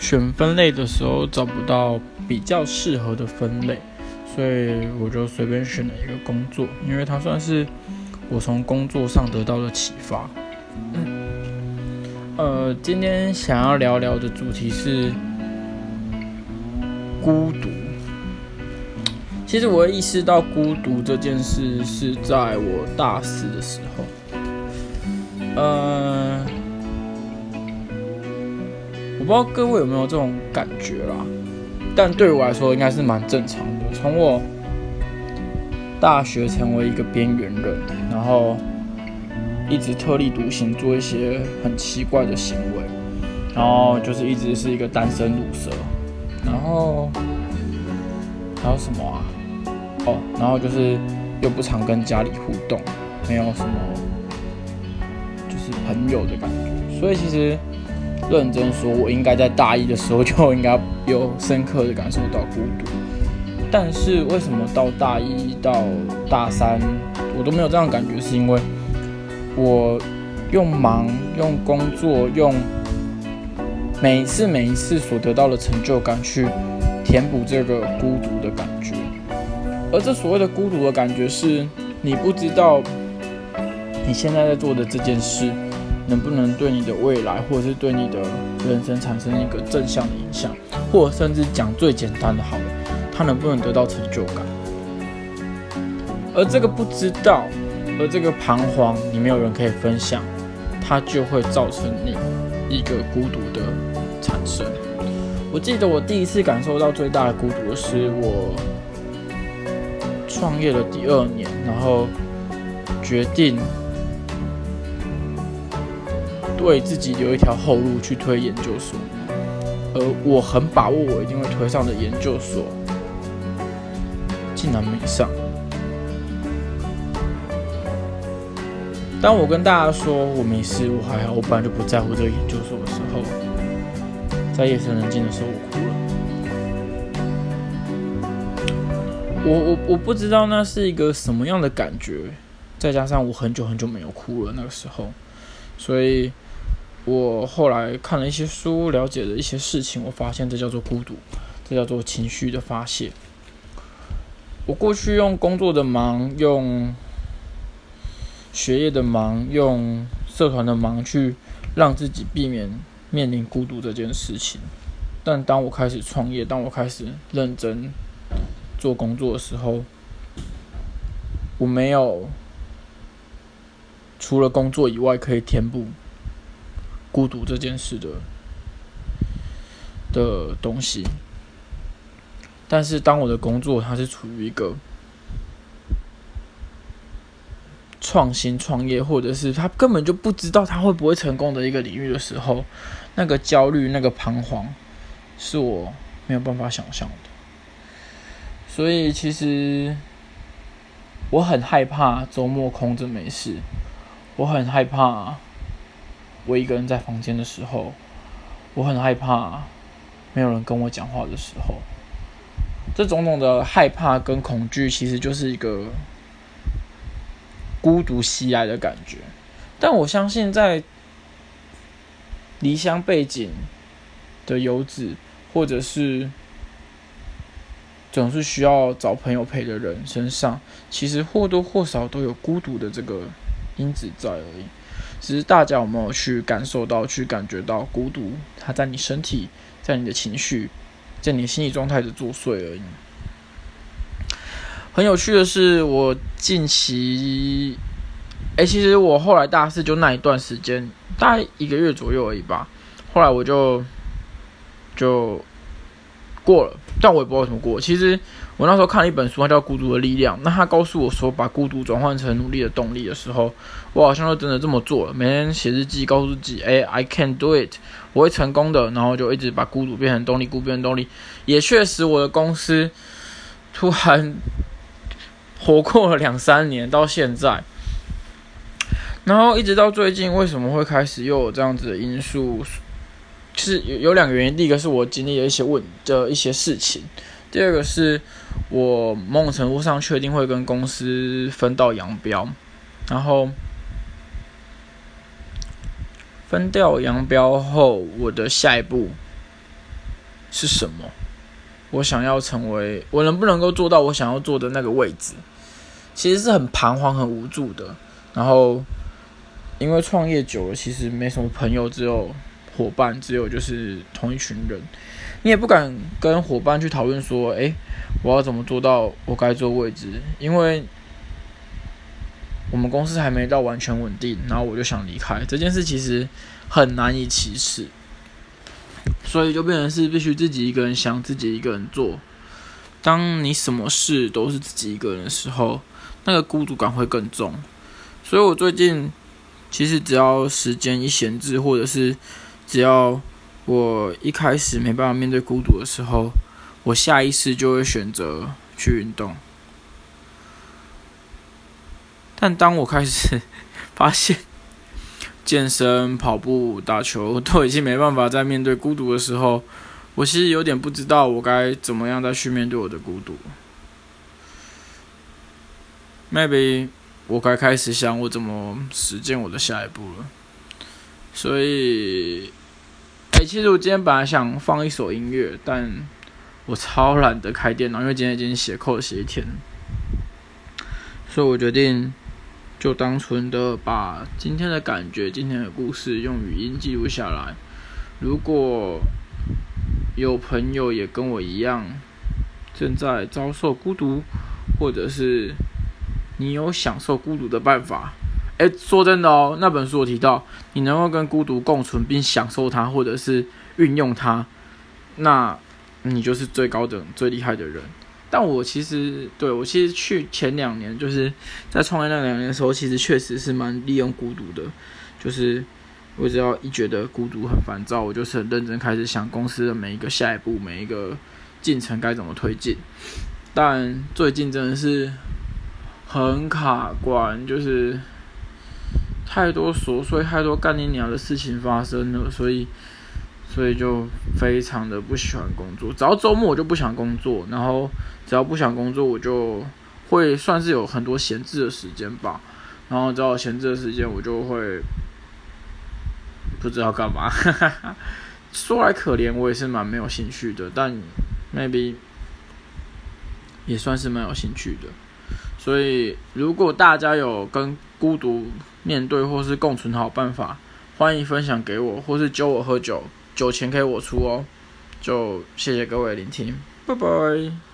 选分类的时候找不到比较适合的分类，所以我就随便选了一个工作，因为它算是我从工作上得到的启发。呃，今天想要聊聊的主题是孤独。其实我意识到孤独这件事是在我大四的时候，呃。不知道各位有没有这种感觉啦，但对我来说应该是蛮正常的。从我大学成为一个边缘人，然后一直特立独行，做一些很奇怪的行为，然后就是一直是一个单身乳蛇，然后还有什么啊？哦，然后就是又不常跟家里互动，没有什么就是朋友的感觉，所以其实。认真说，我应该在大一的时候就应该有深刻的感受到孤独，但是为什么到大一到大三我都没有这样感觉？是因为我用忙、用工作、用每一次每一次所得到的成就感去填补这个孤独的感觉，而这所谓的孤独的感觉，是你不知道你现在在做的这件事。能不能对你的未来，或者是对你的人生产生一个正向的影响，或甚至讲最简单的，好，他能不能得到成就感？而这个不知道，而这个彷徨，你没有人可以分享，它就会造成你一个孤独的产生。我记得我第一次感受到最大的孤独是我创业的第二年，然后决定。为自己留一条后路去推研究所，而我很把握我一定会推上的研究所，竟然没上。当我跟大家说我没事，我还好，我本来就不在乎这个研究所的时候，在夜深人静的时候，我哭了。我我我不知道那是一个什么样的感觉，再加上我很久很久没有哭了，那个时候，所以。我后来看了一些书，了解了一些事情，我发现这叫做孤独，这叫做情绪的发泄。我过去用工作的忙，用学业的忙，用社团的忙，去让自己避免面临孤独这件事情。但当我开始创业，当我开始认真做工作的时候，我没有除了工作以外可以填补。孤独这件事的的东西，但是当我的工作它是处于一个创新创业，或者是他根本就不知道他会不会成功的一个领域的时候，那个焦虑、那个彷徨，是我没有办法想象的。所以其实我很害怕周末空着没事，我很害怕。我一个人在房间的时候，我很害怕没有人跟我讲话的时候。这种种的害怕跟恐惧，其实就是一个孤独袭来的感觉。但我相信，在离乡背景的游子，或者是总是需要找朋友陪的人身上，其实或多或少都有孤独的这个因子在而已。只是大家有没有去感受到、去感觉到孤独？它在你身体、在你的情绪、在你心理状态的作祟而已。很有趣的是，我近期，哎，其实我后来大四就那一段时间，大概一个月左右而已吧。后来我就就过了，但我也不知道怎么过。其实。我那时候看了一本书，它叫《孤独的力量》。那他告诉我说，把孤独转换成努力的动力的时候，我好像就真的这么做了。每天写日记，告诉自己：“哎，I can do it，我会成功的。”然后就一直把孤独变成动力，孤变成动力。也确实，我的公司突然活过了两三年，到现在，然后一直到最近，为什么会开始又有这样子的因素？是有两个原因。第一个是我经历了一些问的一些事情。第二个是我某种程度上确定会跟公司分道扬镳，然后分掉扬镳后，我的下一步是什么？我想要成为，我能不能够做到我想要做的那个位置？其实是很彷徨、很无助的。然后，因为创业久了，其实没什么朋友，只有伙伴，只有就是同一群人。你也不敢跟伙伴去讨论说：“诶，我要怎么做到我该做位置？”因为我们公司还没到完全稳定，然后我就想离开这件事，其实很难以启齿。所以就变成是必须自己一个人想，自己一个人做。当你什么事都是自己一个人的时候，那个孤独感会更重。所以我最近其实只要时间一闲置，或者是只要我一开始没办法面对孤独的时候，我下意识就会选择去运动。但当我开始发现，健身、跑步、打球都已经没办法再面对孤独的时候，我其实有点不知道我该怎么样再去面对我的孤独。Maybe 我该开始想我怎么实践我的下一步了。所以，其实我今天本来想放一首音乐，但我超懒得开电脑，因为今天已经写扣写一天，所以我决定。就单纯的把今天的感觉、今天的故事用语音记录下来。如果有朋友也跟我一样正在遭受孤独，或者是你有享受孤独的办法，哎，说真的哦，那本书我提到，你能够跟孤独共存并享受它，或者是运用它，那你就是最高等、最厉害的人。但我其实对我其实去前两年就是在创业那两年的时候，其实确实是蛮利用孤独的。就是我只要一觉得孤独很烦躁，我就是很认真开始想公司的每一个下一步、每一个进程该怎么推进。但最近真的是很卡关，就是太多琐碎、太多干你娘的事情发生了，所以。所以就非常的不喜欢工作，只要周末我就不想工作，然后只要不想工作，我就会算是有很多闲置的时间吧。然后只要闲置的时间，我就会不知道干嘛。说来可怜，我也是蛮没有兴趣的，但 maybe 也算是蛮有兴趣的。所以如果大家有跟孤独面对或是共存好办法，欢迎分享给我，或是揪我喝酒。酒钱可以我出哦，就谢谢各位聆听，拜拜。